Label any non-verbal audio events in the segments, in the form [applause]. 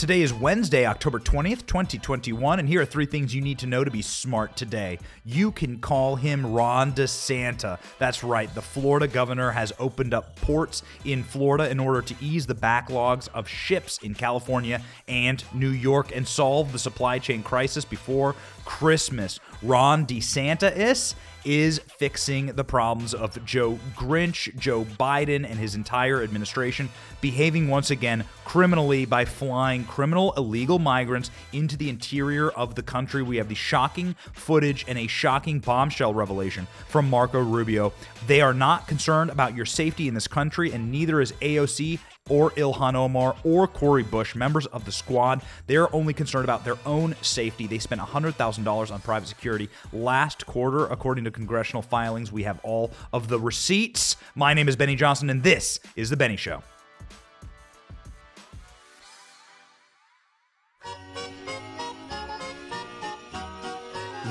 Today is Wednesday, October 20th, 2021, and here are three things you need to know to be smart today. You can call him Ron DeSanta. That's right, the Florida governor has opened up ports in Florida in order to ease the backlogs of ships in California and New York and solve the supply chain crisis before Christmas. Ron DeSantis is fixing the problems of Joe Grinch, Joe Biden, and his entire administration behaving once again criminally by flying criminal illegal migrants into the interior of the country. We have the shocking footage and a shocking bombshell revelation from Marco Rubio. They are not concerned about your safety in this country, and neither is AOC or Ilhan Omar or Cori Bush, members of the squad. They're only concerned about their own safety. They spent $100,000 on private security last quarter, according to congressional filings. We have all of the receipts. My name is Benny Johnson, and this is The Benny Show.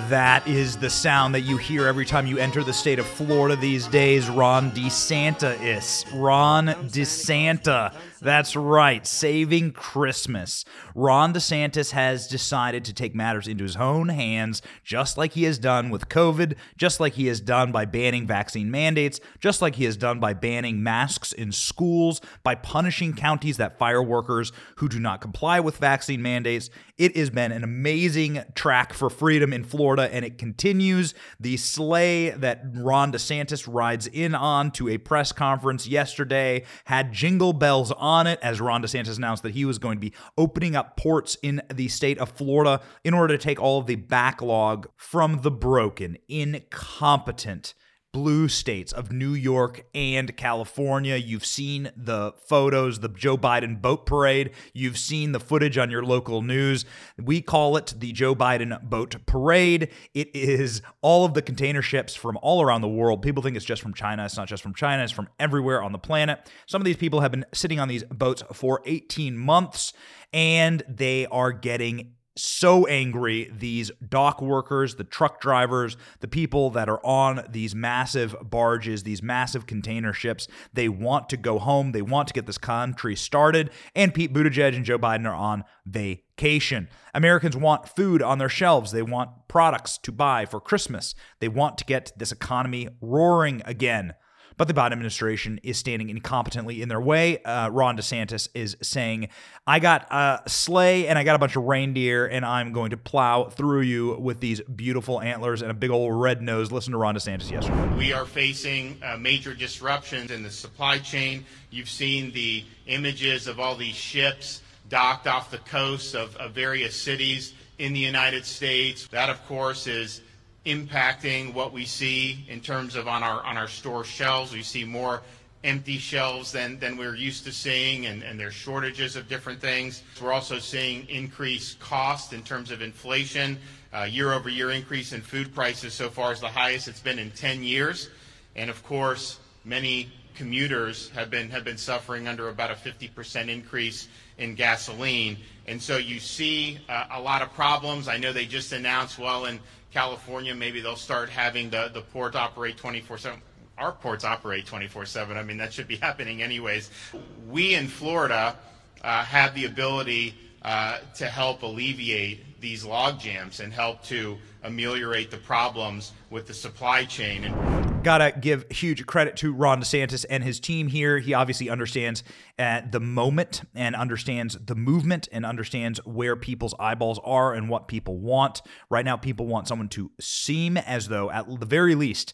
That is the sound that you hear every time you enter the state of Florida these days. Ron DeSantis. Ron DeSanta. That's right, saving Christmas. Ron DeSantis has decided to take matters into his own hands, just like he has done with COVID, just like he has done by banning vaccine mandates, just like he has done by banning masks in schools, by punishing counties that fire workers who do not comply with vaccine mandates. It has been an amazing track for freedom in Florida, and it continues. The sleigh that Ron DeSantis rides in on to a press conference yesterday had jingle bells on on it as Ron DeSantis announced that he was going to be opening up ports in the state of Florida in order to take all of the backlog from the broken, incompetent, blue states of New York and California. You've seen the photos, the Joe Biden boat parade. You've seen the footage on your local news. We call it the Joe Biden boat parade. It is all of the container ships from all around the world. People think it's just from China. It's not just from China, it's from everywhere on the planet. Some of these people have been sitting on these boats for 18 months and they are getting so angry. These dock workers, the truck drivers, the people that are on these massive barges, these massive container ships, they want to go home. They want to get this country started. And Pete Buttigieg and Joe Biden are on vacation. Americans want food on their shelves. They want products to buy for Christmas. They want to get this economy roaring again but the Biden administration is standing incompetently in their way. Uh, Ron DeSantis is saying, I got a sleigh and I got a bunch of reindeer, and I'm going to plow through you with these beautiful antlers and a big old red nose. Listen to Ron DeSantis yesterday. We are facing uh, major disruptions in the supply chain. You've seen the images of all these ships docked off the coasts of, of various cities in the United States. That, of course, is impacting what we see in terms of on our on our store shelves. We see more empty shelves than, than we're used to seeing, and, and there's shortages of different things. We're also seeing increased cost in terms of inflation. Uh, year over year increase in food prices so far is the highest it's been in 10 years. And of course, many commuters have been have been suffering under about a 50% increase in gasoline. And so you see uh, a lot of problems. I know they just announced, well, in California, maybe they'll start having the, the port operate 24 7. Our ports operate 24 7. I mean, that should be [laughs] happening anyways. We in Florida uh, have the ability uh, to help alleviate these log jams and help to ameliorate the problems with the supply chain. And Gotta give huge credit to Ron DeSantis and his team here. He obviously understands uh, the moment and understands the movement and understands where people's eyeballs are and what people want. Right now, people want someone to seem as though, at the very least,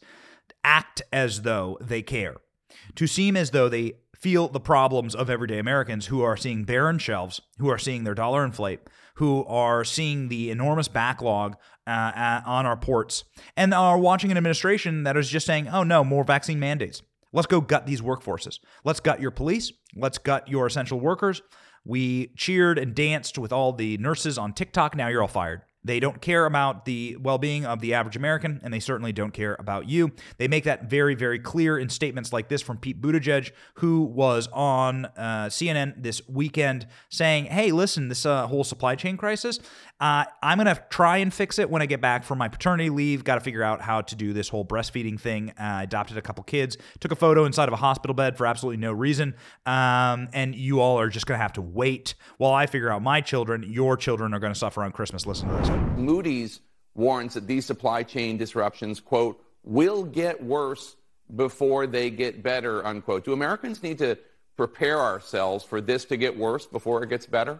act as though they care, to seem as though they feel the problems of everyday Americans who are seeing barren shelves, who are seeing their dollar inflate, who are seeing the enormous backlog uh, on our ports and are watching an administration that is just saying, oh no, more vaccine mandates. Let's go gut these workforces. Let's gut your police. Let's gut your essential workers. We cheered and danced with all the nurses on TikTok. Now you're all fired. They don't care about the well being of the average American, and they certainly don't care about you. They make that very, very clear in statements like this from Pete Buttigieg, who was on uh, CNN this weekend saying, Hey, listen, this uh, whole supply chain crisis, uh, I'm going to try and fix it when I get back from my paternity leave. Got to figure out how to do this whole breastfeeding thing. I adopted a couple kids, took a photo inside of a hospital bed for absolutely no reason. Um, and you all are just going to have to wait while I figure out my children. Your children are going to suffer on Christmas. Listen to this. Moody's warns that these supply chain disruptions, quote, will get worse before they get better, unquote. Do Americans need to prepare ourselves for this to get worse before it gets better?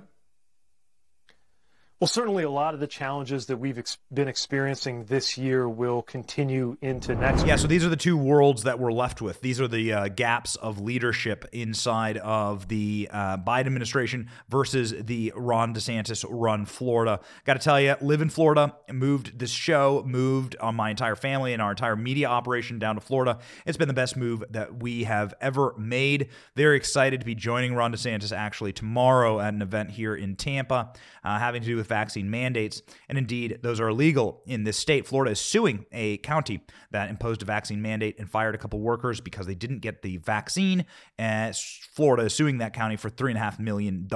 Well, certainly a lot of the challenges that we've ex- been experiencing this year will continue into next year. Yeah, so these are the two worlds that we're left with. These are the uh, gaps of leadership inside of the uh, Biden administration versus the Ron DeSantis run Florida. Got to tell you, live in Florida, moved this show, moved on my entire family and our entire media operation down to Florida. It's been the best move that we have ever made. Very excited to be joining Ron DeSantis actually tomorrow at an event here in Tampa, uh, having to do with with vaccine mandates. And indeed, those are illegal in this state. Florida is suing a county that imposed a vaccine mandate and fired a couple workers because they didn't get the vaccine. And Florida is suing that county for $3.5 million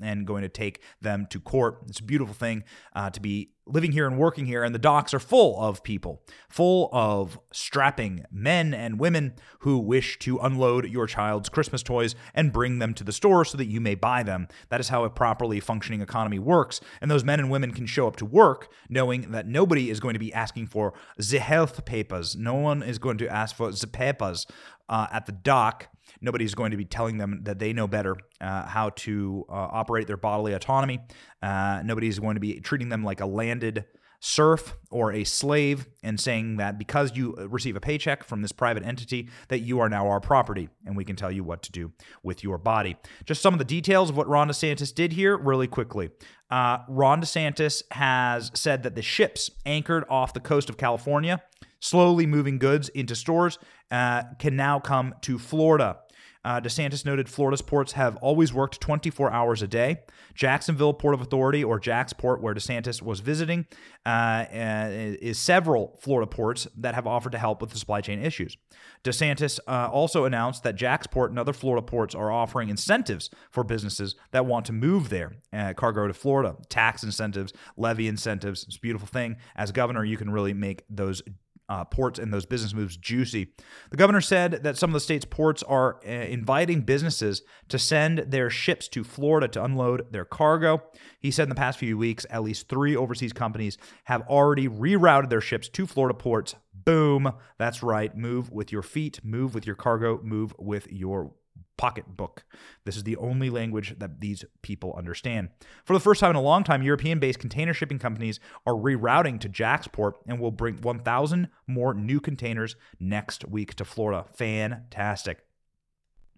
and going to take them to court. It's a beautiful thing uh, to be living here and working here, and the docks are full of people, full of strapping men and women who wish to unload your child's Christmas toys and bring them to the store so that you may buy them. That is how a properly functioning economy works. And those men and women can show up to work knowing that nobody is going to be asking for the health papers. No one is going to ask for the papers uh, at the dock Nobody's going to be telling them that they know better uh, how to uh, operate their bodily autonomy. Uh, nobody's going to be treating them like a landed serf or a slave and saying that because you receive a paycheck from this private entity that you are now our property and we can tell you what to do with your body just some of the details of what ron desantis did here really quickly uh, ron desantis has said that the ships anchored off the coast of california slowly moving goods into stores uh, can now come to florida uh, DeSantis noted Florida's ports have always worked 24 hours a day. Jacksonville Port of Authority, or JAXPort, where DeSantis was visiting, uh, uh, is several Florida ports that have offered to help with the supply chain issues. DeSantis uh, also announced that JAXPort and other Florida ports are offering incentives for businesses that want to move their uh, cargo to Florida. Tax incentives, levy incentives. It's a beautiful thing. As governor, you can really make those uh, ports and those business moves juicy. The governor said that some of the state's ports are uh, inviting businesses to send their ships to Florida to unload their cargo. He said in the past few weeks, at least three overseas companies have already rerouted their ships to Florida ports. Boom. That's right. Move with your feet, move with your cargo, move with your pocketbook. This is the only language that these people understand. For the first time in a long time, European based container shipping companies are rerouting to JAXPort and will bring 1,000 more new containers next week to Florida. Fantastic.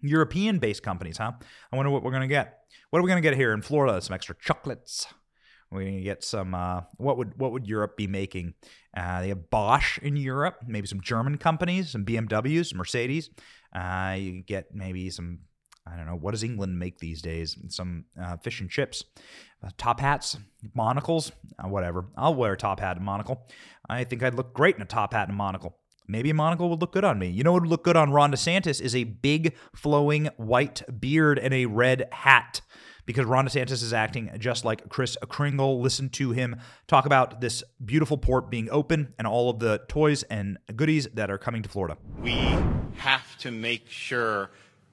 European based companies, huh? I wonder what we're going to get. What are we going to get here in Florida? Some extra chocolates. We're to get some. Uh, what would what would Europe be making? Uh, they have Bosch in Europe, maybe some German companies, some BMWs, Mercedes. Uh, you get maybe some, I don't know, what does England make these days? Some uh, fish and chips, uh, top hats, monocles, uh, whatever. I'll wear a top hat and monocle. I think I'd look great in a top hat and monocle. Maybe a monocle would look good on me. You know what would look good on Ron DeSantis is a big flowing white beard and a red hat because Ron DeSantis is acting just like Kris Kringle. Listen to him talk about this beautiful port being open and all of the toys and goodies that are coming to Florida. We have to make sure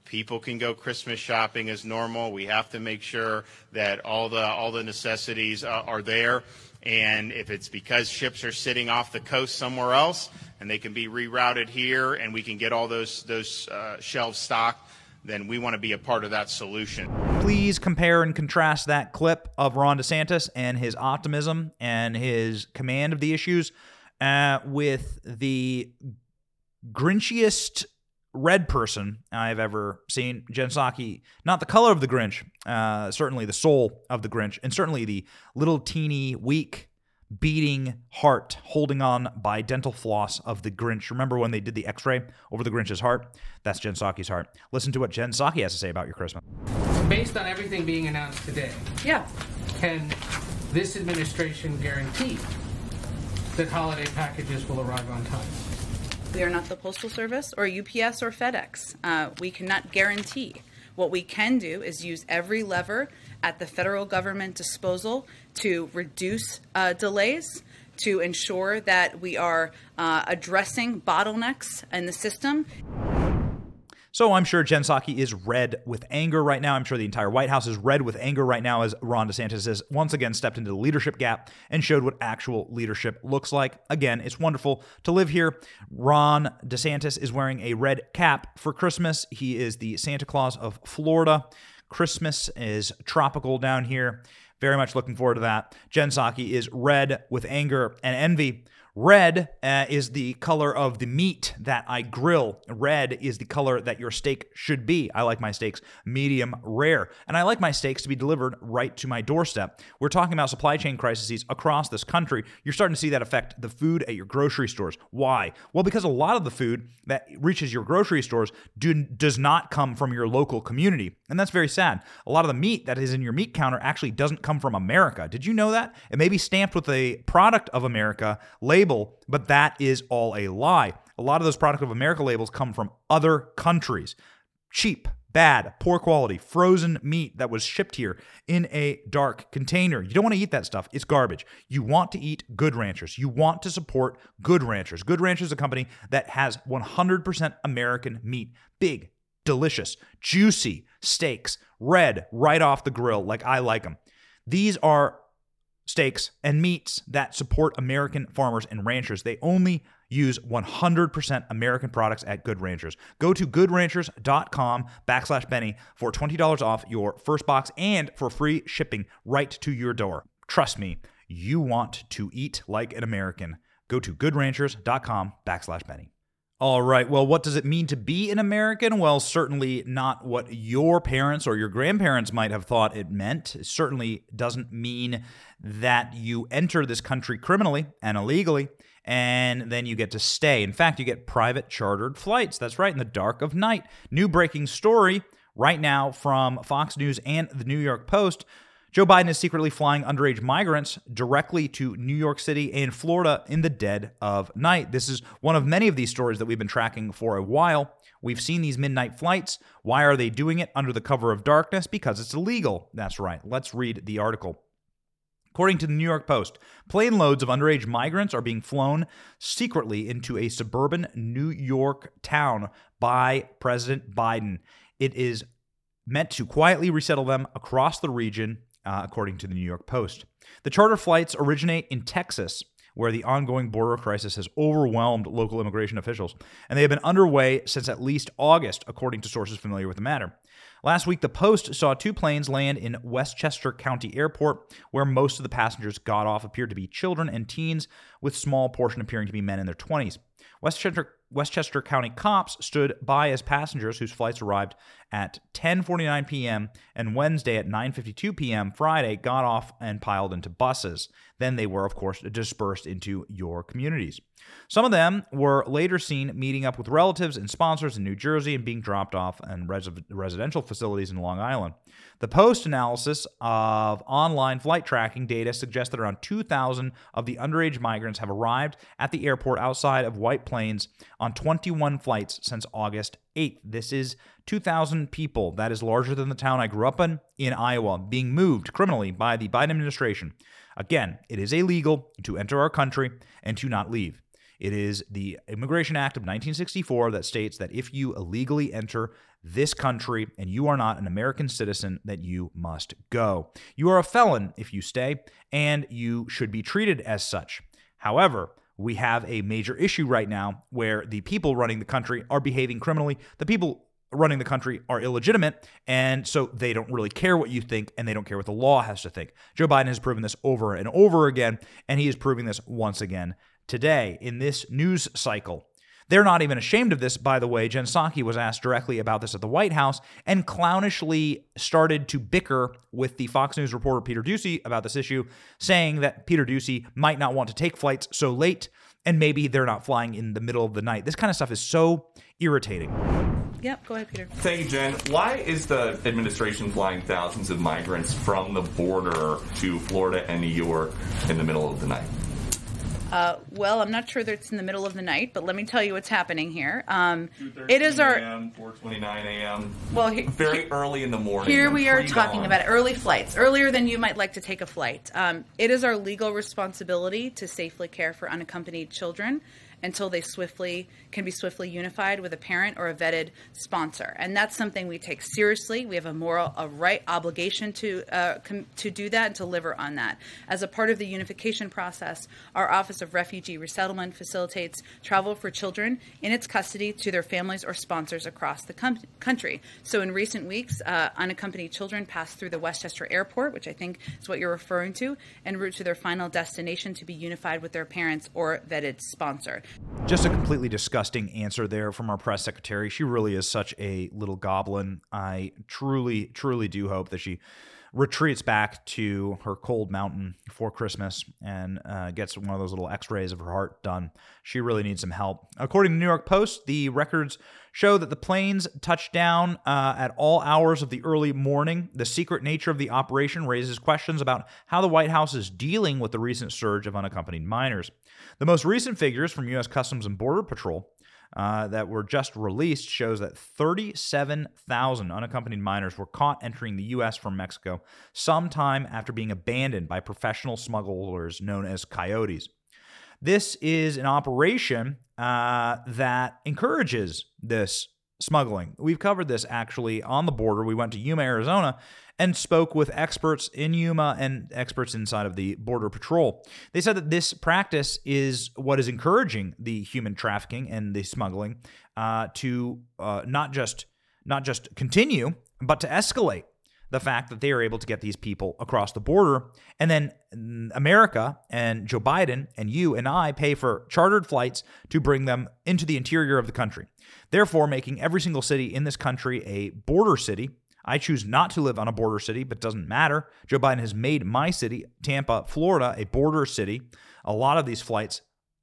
people can go Christmas shopping as normal. We have to make sure that all the all the necessities uh, are there. And if it's because ships are sitting off the coast somewhere else and they can be rerouted here and we can get all those those uh, shelves stocked, then we want to be a part of that solution. Please compare and contrast that clip of Ron DeSantis and his optimism and his command of the issues uh, with the grinchiest red person I've ever seen. Jen Psaki, not the color of the Grinch, uh, certainly the soul of the Grinch, and certainly the little teeny weak beating heart holding on by dental floss of the Grinch. Remember when they did the x ray over the Grinch's heart? That's Jen Psaki's heart. Listen to what Jen Psaki has to say about your Christmas. Based on everything being announced today, yeah, can this administration guarantee that holiday packages will arrive on time? We are not the Postal Service or UPS or FedEx. Uh, we cannot guarantee. What we can do is use every lever at the federal government disposal to reduce uh, delays, to ensure that we are uh, addressing bottlenecks in the system. So I'm sure Jen Psaki is red with anger right now. I'm sure the entire White House is red with anger right now as Ron DeSantis has once again stepped into the leadership gap and showed what actual leadership looks like. Again, it's wonderful to live here. Ron DeSantis is wearing a red cap for Christmas. He is the Santa Claus of Florida. Christmas is tropical down here. Very much looking forward to that. Jen is red with anger and envy. Red uh, is the color of the meat that I grill. Red is the color that your steak should be. I like my steaks medium rare, and I like my steaks to be delivered right to my doorstep. We're talking about supply chain crises across this country. You're starting to see that affect the food at your grocery stores. Why? Well, because a lot of the food that reaches your grocery stores do, does not come from your local community, and that's very sad. A lot of the meat that is in your meat counter actually doesn't come from America. Did you know that? It may be stamped with a product of America label label, but that is all a lie. A lot of those Product of America labels come from other countries. Cheap, bad, poor quality, frozen meat that was shipped here in a dark container. You don't want to eat that stuff. It's garbage. You want to eat Good Ranchers. You want to support Good Ranchers. Good Ranchers is a company that has 100% American meat. Big, delicious, juicy steaks, red right off the grill like I like them. These are steaks, and meats that support American farmers and ranchers. They only use 100% American products at Good Ranchers. Go to goodranchers.com backslash Benny for $20 off your first box and for free shipping right to your door. Trust me, you want to eat like an American. Go to goodranchers.com backslash Benny. All right. Well, what does it mean to be an American? Well, certainly not what your parents or your grandparents might have thought it meant. It certainly doesn't mean that you enter this country criminally and illegally and then you get to stay. In fact, you get private chartered flights. That's right, in the dark of night. New breaking story right now from Fox News and the New York Post. Joe Biden is secretly flying underage migrants directly to New York City and Florida in the dead of night. This is one of many of these stories that we've been tracking for a while. We've seen these midnight flights. Why are they doing it under the cover of darkness? Because it's illegal. That's right. Let's read the article. According to the New York Post, plane loads of underage migrants are being flown secretly into a suburban New York town by President Biden. It is meant to quietly resettle them across the region uh, according to the New York Post. The charter flights originate in Texas, where the ongoing border crisis has overwhelmed local immigration officials, and they have been underway since at least August, according to sources familiar with the matter. Last week, the Post saw two planes land in Westchester County Airport, where most of the passengers got off appeared to be children and teens, with small portion appearing to be men in their 20s. Westchester Westchester County cops stood by as passengers whose flights arrived at 10:49 p.m. and Wednesday at 9:52 p.m. Friday got off and piled into buses. Then they were of course dispersed into your communities. Some of them were later seen meeting up with relatives and sponsors in New Jersey and being dropped off in res- residential facilities in Long Island. The post analysis of online flight tracking data suggests that around 2,000 of the underage migrants have arrived at the airport outside of White Plains on 21 flights since August 8th. This is 2,000 people. That is larger than the town I grew up in, in Iowa, being moved criminally by the Biden administration. Again, it is illegal to enter our country and to not leave. It is the Immigration Act of 1964 that states that if you illegally enter this country and you are not an American citizen, that you must go. You are a felon if you stay, and you should be treated as such. However, we have a major issue right now where the people running the country are behaving criminally. The people running the country are illegitimate, and so they don't really care what you think, and they don't care what the law has to think. Joe Biden has proven this over and over again, and he is proving this once again today in this news cycle. They're not even ashamed of this, by the way. Jen Psaki was asked directly about this at the White House and clownishly started to bicker with the Fox News reporter Peter Doocy about this issue, saying that Peter Doocy might not want to take flights so late and maybe they're not flying in the middle of the night. This kind of stuff is so irritating. Yep, go ahead, Peter. Thank you, Jen. Why is the administration flying thousands of migrants from the border to Florida and New York in the middle of the night? Uh, well, I'm not sure that it's in the middle of the night, but let me tell you what's happening here. Um, it is our 4:29 a.m. Well, he, very he, early in the morning. Here we are talking about early flights, earlier than you might like to take a flight. Um, it is our legal responsibility to safely care for unaccompanied children until they swiftly can be swiftly unified with a parent or a vetted sponsor. And that's something we take seriously. We have a moral, a right obligation to uh, com- to do that and deliver on that. As a part of the unification process, our Office of Refugee Resettlement facilitates travel for children in its custody to their families or sponsors across the com- country. So in recent weeks, uh, unaccompanied children passed through the Westchester Airport, which I think is what you're referring to, en route to their final destination to be unified with their parents or vetted sponsor. Just a completely disgusting answer there from our press secretary. She really is such a little goblin. I truly, truly do hope that she retreats back to her cold mountain for Christmas and uh, gets one of those little x rays of her heart done. She really needs some help. According to the New York Post, the records show that the planes touched down uh, at all hours of the early morning. The secret nature of the operation raises questions about how the White House is dealing with the recent surge of unaccompanied minors. The most recent figures from U.S. Customs and Border Patrol uh, that were just released shows that 37,000 unaccompanied minors were caught entering the U.S. from Mexico sometime after being abandoned by professional smugglers known as coyotes. This is an operation uh, that encourages this smuggling. We've covered this actually on the border. We went to Yuma, Arizona, and spoke with experts in Yuma and experts inside of the Border Patrol. They said that this practice is what is encouraging the human trafficking and the smuggling uh, to uh, not just not just continue, but to escalate the fact that they are able to get these people across the border. And then America and Joe Biden and you and I pay for chartered flights to bring them into the interior of the country, therefore making every single city in this country a border city I choose not to live on a border city, but doesn't matter. Joe Biden has made my city, Tampa, Florida, a border city. A lot of these flights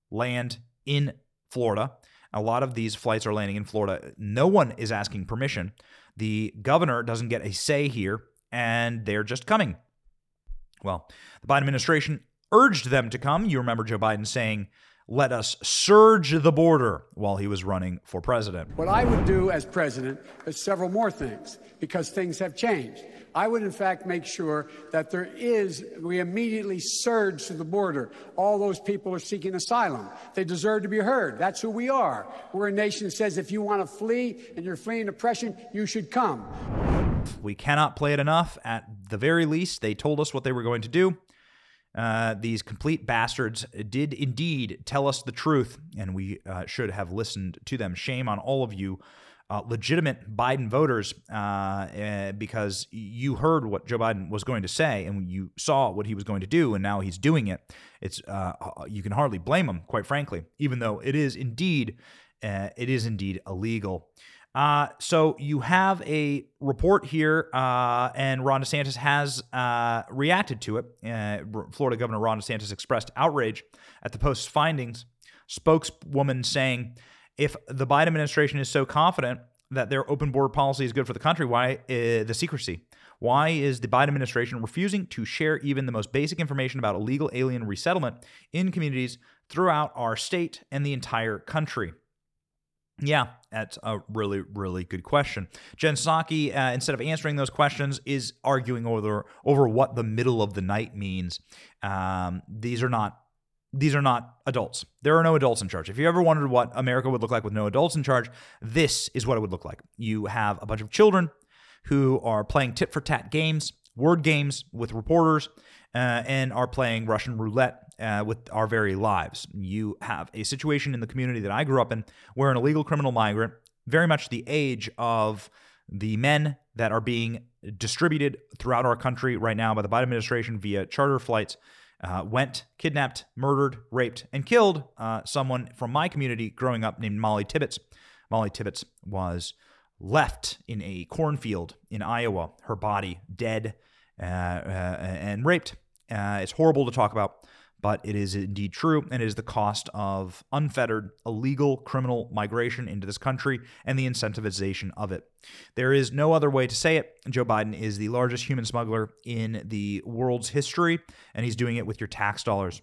land in Florida. A lot of these flights are landing in Florida. No one is asking permission. The governor doesn't get a say here, and they're just coming. Well, the Biden administration urged them to come. You remember Joe Biden saying, let us surge the border while he was running for president. What I would do as president is several more things because things have changed. I would, in fact, make sure that there is, we immediately surge to the border. All those people are seeking asylum. They deserve to be heard. That's who we are. We're a nation that says if you want to flee and you're fleeing oppression, you should come. We cannot play it enough. At the very least, they told us what they were going to do. Uh, these complete bastards did indeed tell us the truth, and we uh, should have listened to them. Shame on all of you, uh, legitimate Biden voters, uh, eh, because you heard what Joe Biden was going to say, and you saw what he was going to do, and now he's doing it. It's uh, you can hardly blame him, quite frankly, even though it is indeed it is indeed illegal. Uh, so you have a report here, uh, and Ron DeSantis has uh, reacted to it. Uh, Florida Governor Ron DeSantis expressed outrage at the Post's findings. Spokeswoman saying, if the Biden administration is so confident that their open border policy is good for the country, why uh, the secrecy? Why is the Biden administration refusing to share even the most basic information about illegal alien resettlement in communities throughout our state and the entire country? Yeah, that's a really, really good question. Jen Psaki, uh, instead of answering those questions, is arguing over over what the middle of the night means. Um, these are not these are not adults. There are no adults in charge. If you ever wondered what America would look like with no adults in charge, this is what it would look like. You have a bunch of children who are playing tit for tat games, word games with reporters, uh, and are playing Russian roulette uh, with our very lives. You have a situation in the community that I grew up in where an illegal criminal migrant, very much the age of the men that are being distributed throughout our country right now by the Biden administration via charter flights, uh, went, kidnapped, murdered, raped, and killed uh, someone from my community growing up named Molly Tibbetts. Molly Tibbetts was left in a cornfield in Iowa, her body dead uh, uh and raped. Uh, it's horrible to talk about but it is indeed true, and it is the cost of unfettered, illegal criminal migration into this country and the incentivization of it. There is no other way to say it. Joe Biden is the largest human smuggler in the world's history, and he's doing it with your tax dollars.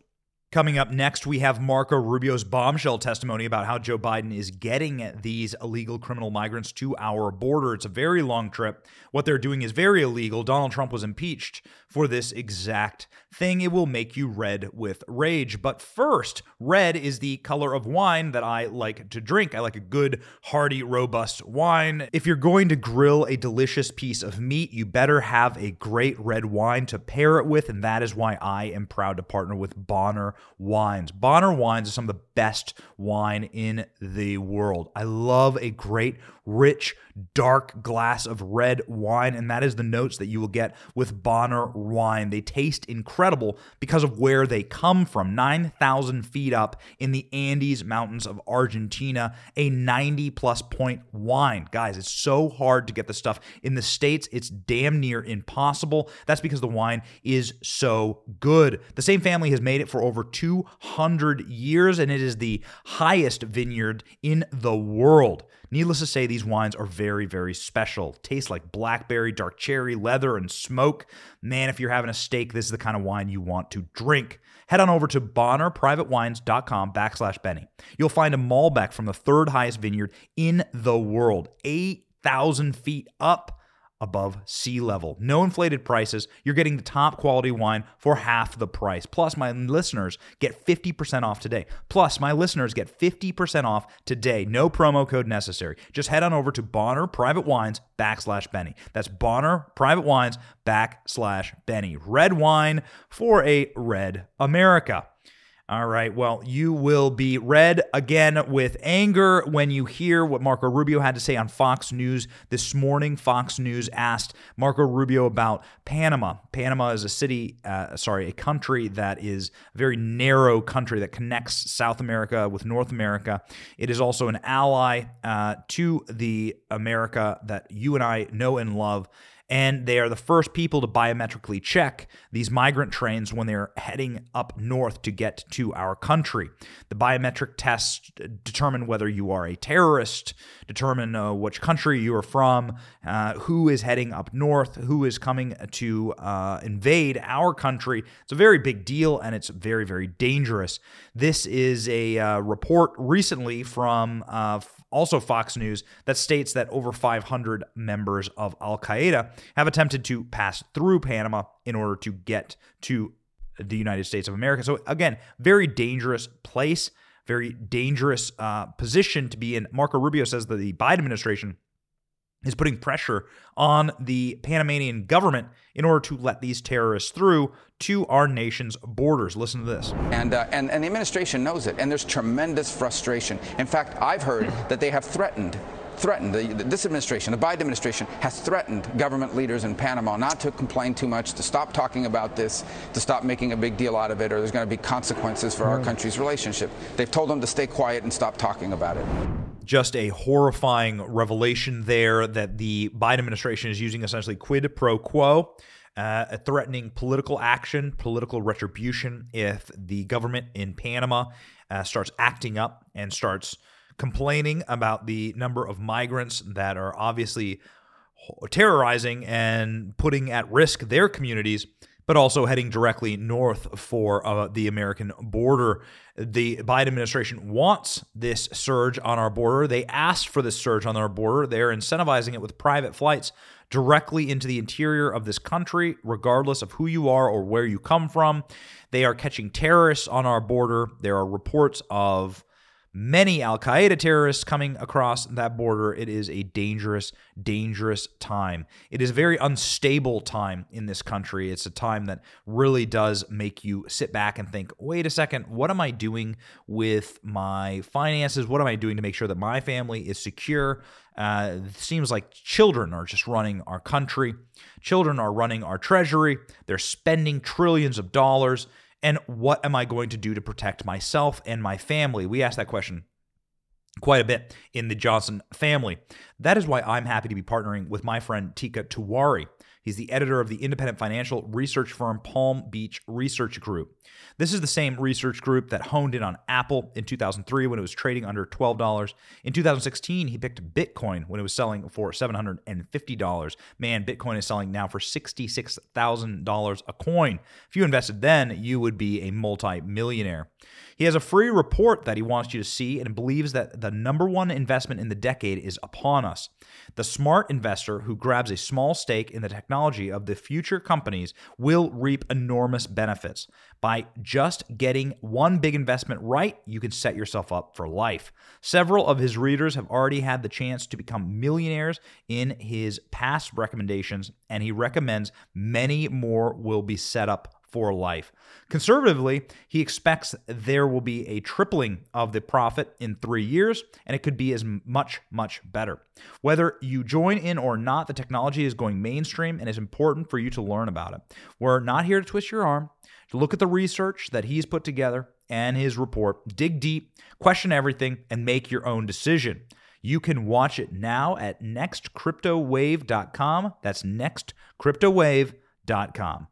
Coming up next, we have Marco Rubio's bombshell testimony about how Joe Biden is getting these illegal criminal migrants to our border. It's a very long trip. What they're doing is very illegal. Donald Trump was impeached for this exact thing. It will make you red with rage. But first, red is the color of wine that I like to drink. I like a good, hearty, robust wine. If you're going to grill a delicious piece of meat, you better have a great red wine to pair it with. And that is why I am proud to partner with Bonner wines. Bonner wines are some of the best wine in the world. I love a great, rich, dark glass of red wine, and that is the notes that you will get with Bonner wine. They taste incredible because of where they come from 9,000 feet up in the Andes Mountains of Argentina, a 90 plus point wine. Guys, it's so hard to get the stuff. In the States, it's damn near impossible. That's because the wine is so good. The same family has made it for over 200 years, and it is the highest vineyard in the world. Needless to say, these wines are very, very special. Taste like blackberry, dark cherry, leather, and smoke. Man, if you're having a steak, this is the kind of wine you want to drink. Head on over to bonnerprivatewines.com backslash Benny. You'll find a Malbec from the third highest vineyard in the world, 8,000 feet up above sea level. No inflated prices. You're getting the top quality wine for half the price. Plus, my listeners get 50% off today. Plus, my listeners get 50% off today. No promo code necessary. Just head on over to Bonner Private Wines backslash Benny. That's Bonner Private Wines backslash Benny. Red wine for a red America. All right. Well, you will be read again with anger when you hear what Marco Rubio had to say on Fox News this morning. Fox News asked Marco Rubio about Panama. Panama is a city, uh, sorry, a country that is a very narrow country that connects South America with North America. It is also an ally uh, to the America that you and I know and love and they are the first people to biometrically check these migrant trains when they're heading up north to get to our country. The biometric tests determine whether you are a terrorist, determine uh, which country you are from, uh, who is heading up north, who is coming to uh, invade our country. It's a very big deal and it's very, very dangerous. This is a uh, report recently from uh, also Fox News, that states that over 500 members of Al Qaeda have attempted to pass through Panama in order to get to the United States of America. So, again, very dangerous place, very dangerous uh, position to be in. Marco Rubio says that the Biden administration is putting pressure on the Panamanian government in order to let these terrorists through to our nation's borders. Listen to this. And, uh, and, and the administration knows it, and there's tremendous frustration. In fact, I've heard that they have threatened threatened, the, this administration, the Biden administration, has threatened government leaders in Panama not to complain too much, to stop talking about this, to stop making a big deal out of it, or there's going to be consequences for our country's relationship. They've told them to stay quiet and stop talking about it just a horrifying revelation there that the Biden administration is using essentially quid pro quo. Uh, threatening political action, political retribution if the government in Panama uh, starts acting up and starts complaining about the number of migrants that are obviously terrorizing and putting at risk their communities but also heading directly north for uh, the American border. The Biden administration wants this surge on our border. They asked for this surge on our border. They're incentivizing it with private flights directly into the interior of this country, regardless of who you are or where you come from. They are catching terrorists on our border. There are reports of many Al Qaeda terrorists coming across that border. It is a dangerous, dangerous time. It is a very unstable time in this country. It's a time that really does make you sit back and think, wait a second, what am I doing with my finances? What am I doing to make sure that my family is secure? Uh, it seems like children are just running our country. Children are running our treasury. They're spending trillions of dollars and what am I going to do to protect myself and my family? We asked that question quite a bit in the Johnson family. That is why I'm happy to be partnering with my friend Teeka Tiwari. He's the editor of the independent financial research firm Palm Beach Research Group. This is the same research group that honed in on Apple in 2003 when it was trading under $12. In 2016, he picked Bitcoin when it was selling for $750. Man, Bitcoin is selling now for $66,000 a coin. If you invested then, you would be a multi-millionaire. He has a free report that he wants you to see and believes that the number one investment in the decade is upon us. The smart investor who grabs a small stake in the technology of the future companies will reap enormous benefits. By just getting one big investment right, you can set yourself up for life. Several of his readers have already had the chance to become millionaires in his past recommendations, and he recommends many more will be set up for life. Conservatively, he expects there will be a tripling of the profit in three years, and it could be as much, much better. Whether you join in or not, the technology is going mainstream and it's important for you to learn about it. We're not here to twist your arm. To look at the research that he's put together and his report, dig deep, question everything, and make your own decision. You can watch it now at nextcryptowave.com. That's nextcryptowave.com.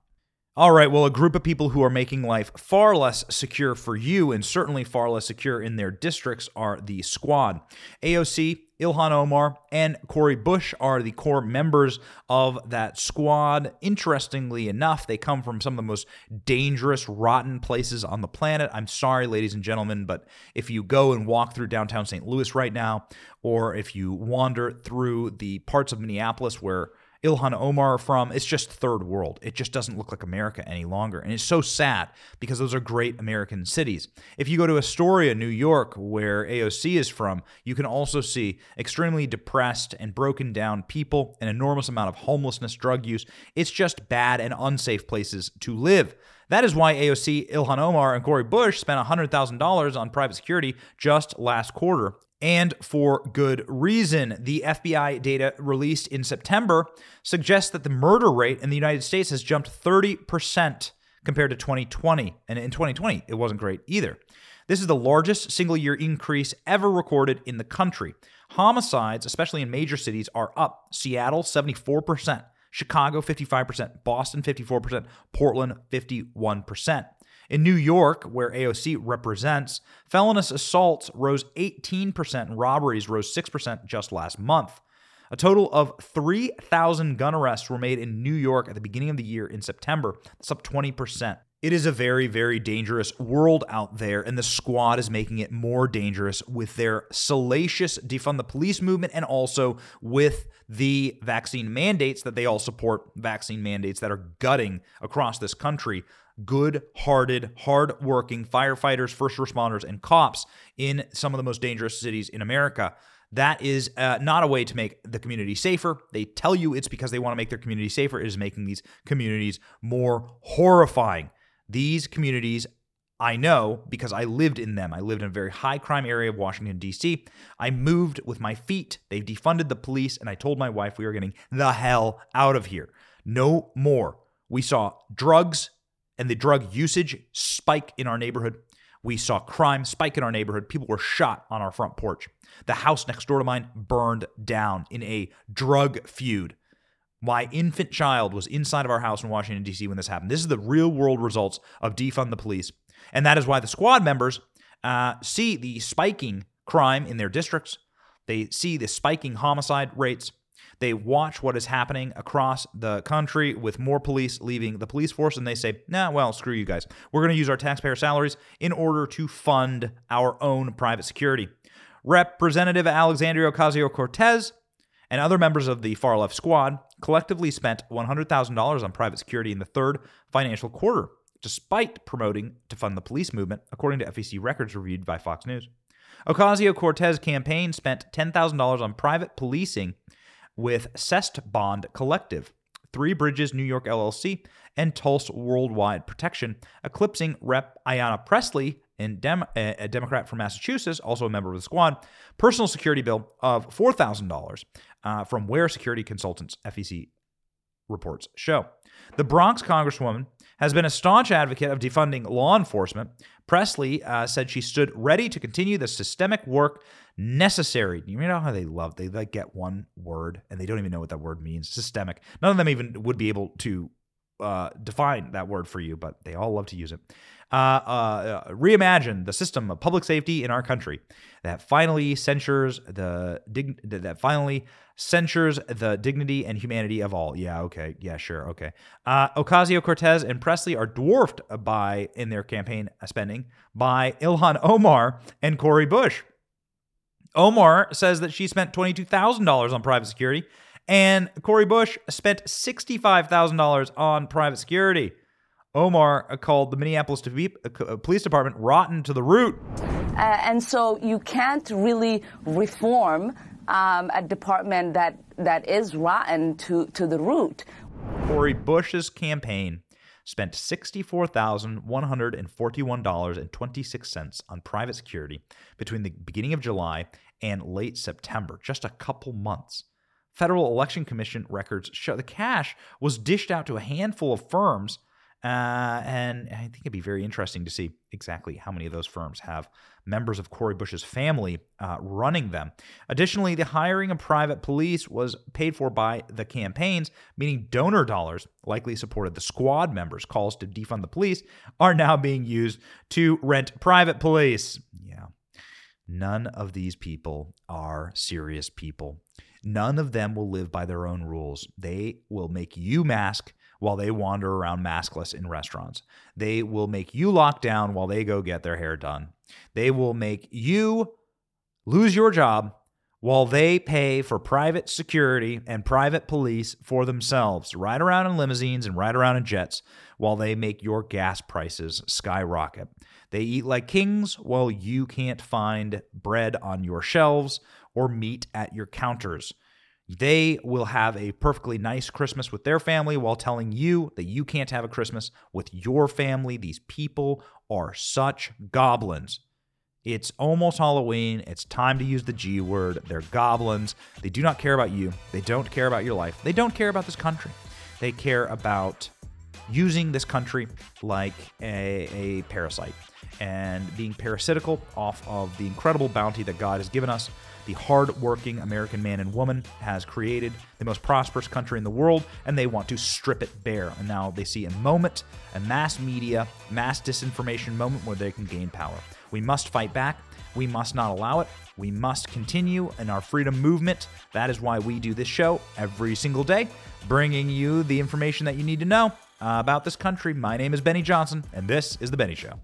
All right, well, a group of people who are making life far less secure for you and certainly far less secure in their districts are the squad. AOC, Ilhan Omar, and Cori Bush are the core members of that squad. Interestingly enough, they come from some of the most dangerous, rotten places on the planet. I'm sorry, ladies and gentlemen, but if you go and walk through downtown St. Louis right now, or if you wander through the parts of Minneapolis where Ilhan Omar from. It's just third world. It just doesn't look like America any longer. And it's so sad because those are great American cities. If you go to Astoria, New York, where AOC is from, you can also see extremely depressed and broken down people, an enormous amount of homelessness, drug use. It's just bad and unsafe places to live. That is why AOC, Ilhan Omar, and Cori Bush spent $100,000 on private security just last quarter and for good reason. The FBI data released in September suggests that the murder rate in the United States has jumped 30% compared to 2020. And in 2020, it wasn't great either. This is the largest single year increase ever recorded in the country. Homicides, especially in major cities, are up. Seattle, 74%, Chicago, 55%, Boston, 54%, Portland, 51%. In New York, where AOC represents, felonious assaults rose 18% and robberies rose 6% just last month. A total of 3,000 gun arrests were made in New York at the beginning of the year in September. That's up 20%. It is a very, very dangerous world out there, and the squad is making it more dangerous with their salacious defund the police movement and also with the vaccine mandates that they all support vaccine mandates that are gutting across this country good hearted, hard working firefighters, first responders, and cops in some of the most dangerous cities in America. That is uh, not a way to make the community safer. They tell you it's because they want to make their community safer. It is making these communities more horrifying. These communities, I know because I lived in them. I lived in a very high crime area of Washington, D.C. I moved with my feet. They've defunded the police, and I told my wife we were getting the hell out of here. No more. We saw drugs and the drug usage spike in our neighborhood. We saw crime spike in our neighborhood. People were shot on our front porch. The house next door to mine burned down in a drug feud. My infant child was inside of our house in Washington, D.C. when this happened. This is the real world results of defund the police. And that is why the squad members uh, see the spiking crime in their districts. They see the spiking homicide rates. They watch what is happening across the country with more police leaving the police force, and they say, nah, well, screw you guys. We're going to use our taxpayer salaries in order to fund our own private security. Representative Alexandria Ocasio Cortez and other members of the far left squad collectively spent $100,000 on private security in the third financial quarter, despite promoting to fund the police movement, according to FEC records reviewed by Fox News. Ocasio Cortez campaign spent $10,000 on private policing with Cest Bond Collective, Three Bridges New York LLC, and Tulsa Worldwide Protection, eclipsing Rep. Ayanna Pressley, Dem- a Democrat from Massachusetts, also a member of the squad, personal security bill of $4,000 uh, from Where Security Consultants, FEC reports show. The Bronx Congresswoman has been a staunch advocate of defunding law enforcement. Pressley uh, said she stood ready to continue the systemic work necessary. You know how they love they like get one word and they don't even know what that word means. Systemic. None of them even would be able to uh, define that word for you, but they all love to use it. Uh, uh, reimagine the system of public safety in our country that finally censures the dig- that finally censures the dignity and humanity of all. Yeah, okay, yeah, sure, okay. Uh, Ocasio Cortez and Pressley are dwarfed by in their campaign spending by Ilhan Omar and Cori Bush. Omar says that she spent twenty two thousand dollars on private security and Cori Bush spent $65,000 on private security. Omar called the Minneapolis uh, Police Department rotten to the root. Uh, and so you can't really reform um, a department that, that is rotten to, to the root. Cori Bush's campaign spent $64,141.26 on private security between the beginning of July and late September, just a couple months. Federal Election Commission records show the cash was dished out to a handful of firms. Uh, and I think it'd be very interesting to see exactly how many of those firms have members of Cori Bush's family uh, running them. Additionally, the hiring of private police was paid for by the campaigns, meaning donor dollars likely supported the squad members' calls to defund the police are now being used to rent private police. Yeah. None of these people are serious people. None of them will live by their own rules. They will make you mask while they wander around maskless in restaurants. They will make you lock down while they go get their hair done. They will make you lose your job while they pay for private security and private police for themselves, ride around in limousines and ride around in jets while they make your gas prices skyrocket. They eat like kings while you can't find bread on your shelves or meat at your counters. They will have a perfectly nice Christmas with their family while telling you that you can't have a Christmas with your family. These people are such goblins. It's almost Halloween. It's time to use the G word. They're goblins. They do not care about you. They don't care about your life. They don't care about this country. They care about using this country like a, a parasite and being parasitical off of the incredible bounty that God has given us the hardworking American man and woman has created the most prosperous country in the world, and they want to strip it bare. And now they see a moment, a mass media, mass disinformation moment where they can gain power. We must fight back. We must not allow it. We must continue in our freedom movement. That is why we do this show every single day, bringing you the information that you need to know about this country. My name is Benny Johnson, and this is The Benny Show.